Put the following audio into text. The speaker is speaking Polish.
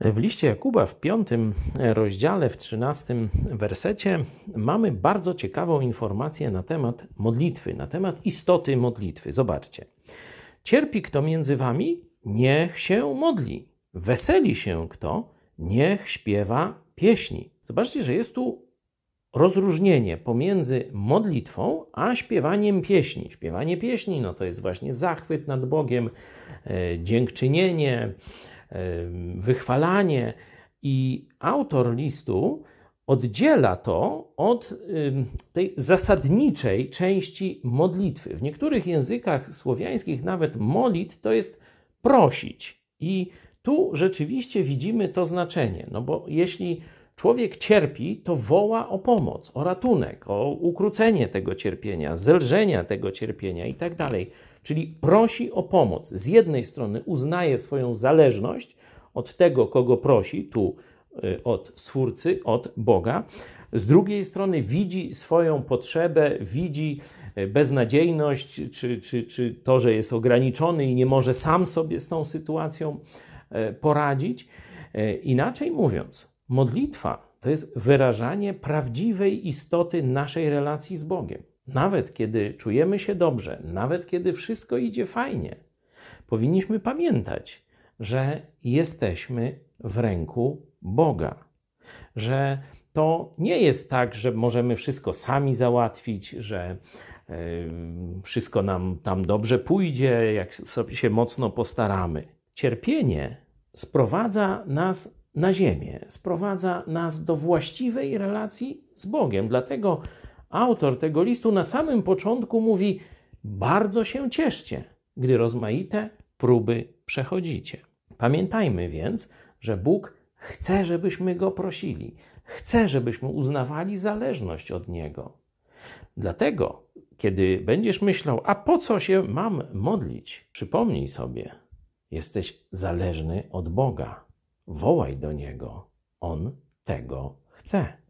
W liście Jakuba w piątym rozdziale, w trzynastym wersecie mamy bardzo ciekawą informację na temat modlitwy, na temat istoty modlitwy. Zobaczcie. Cierpi kto między wami? Niech się modli. Weseli się kto? Niech śpiewa pieśni. Zobaczcie, że jest tu rozróżnienie pomiędzy modlitwą a śpiewaniem pieśni. Śpiewanie pieśni no to jest właśnie zachwyt nad Bogiem, e, dziękczynienie, wychwalanie. I autor listu oddziela to od tej zasadniczej części modlitwy. W niektórych językach słowiańskich nawet molit to jest prosić. I tu rzeczywiście widzimy to znaczenie, no bo jeśli człowiek cierpi, to woła o pomoc, o ratunek, o ukrócenie tego cierpienia, zelżenia tego cierpienia i tak dalej. Czyli prosi o pomoc. Z jednej strony uznaje swoją zależność od tego, kogo prosi, tu y, od Stwórcy, od Boga. Z drugiej strony widzi swoją potrzebę, widzi y, beznadziejność, czy, czy, czy to, że jest ograniczony i nie może sam sobie z tą sytuacją y, poradzić. Inaczej mówiąc, Modlitwa to jest wyrażanie prawdziwej istoty naszej relacji z Bogiem. Nawet kiedy czujemy się dobrze, nawet kiedy wszystko idzie fajnie, powinniśmy pamiętać, że jesteśmy w ręku Boga. Że to nie jest tak, że możemy wszystko sami załatwić, że yy, wszystko nam tam dobrze pójdzie, jak sobie się mocno postaramy. Cierpienie sprowadza nas na ziemię, sprowadza nas do właściwej relacji z Bogiem. Dlatego autor tego listu na samym początku mówi: Bardzo się cieszcie, gdy rozmaite próby przechodzicie. Pamiętajmy więc, że Bóg chce, żebyśmy go prosili, chce, żebyśmy uznawali zależność od niego. Dlatego, kiedy będziesz myślał, a po co się mam modlić, przypomnij sobie, jesteś zależny od Boga. Wołaj do Niego, On tego chce.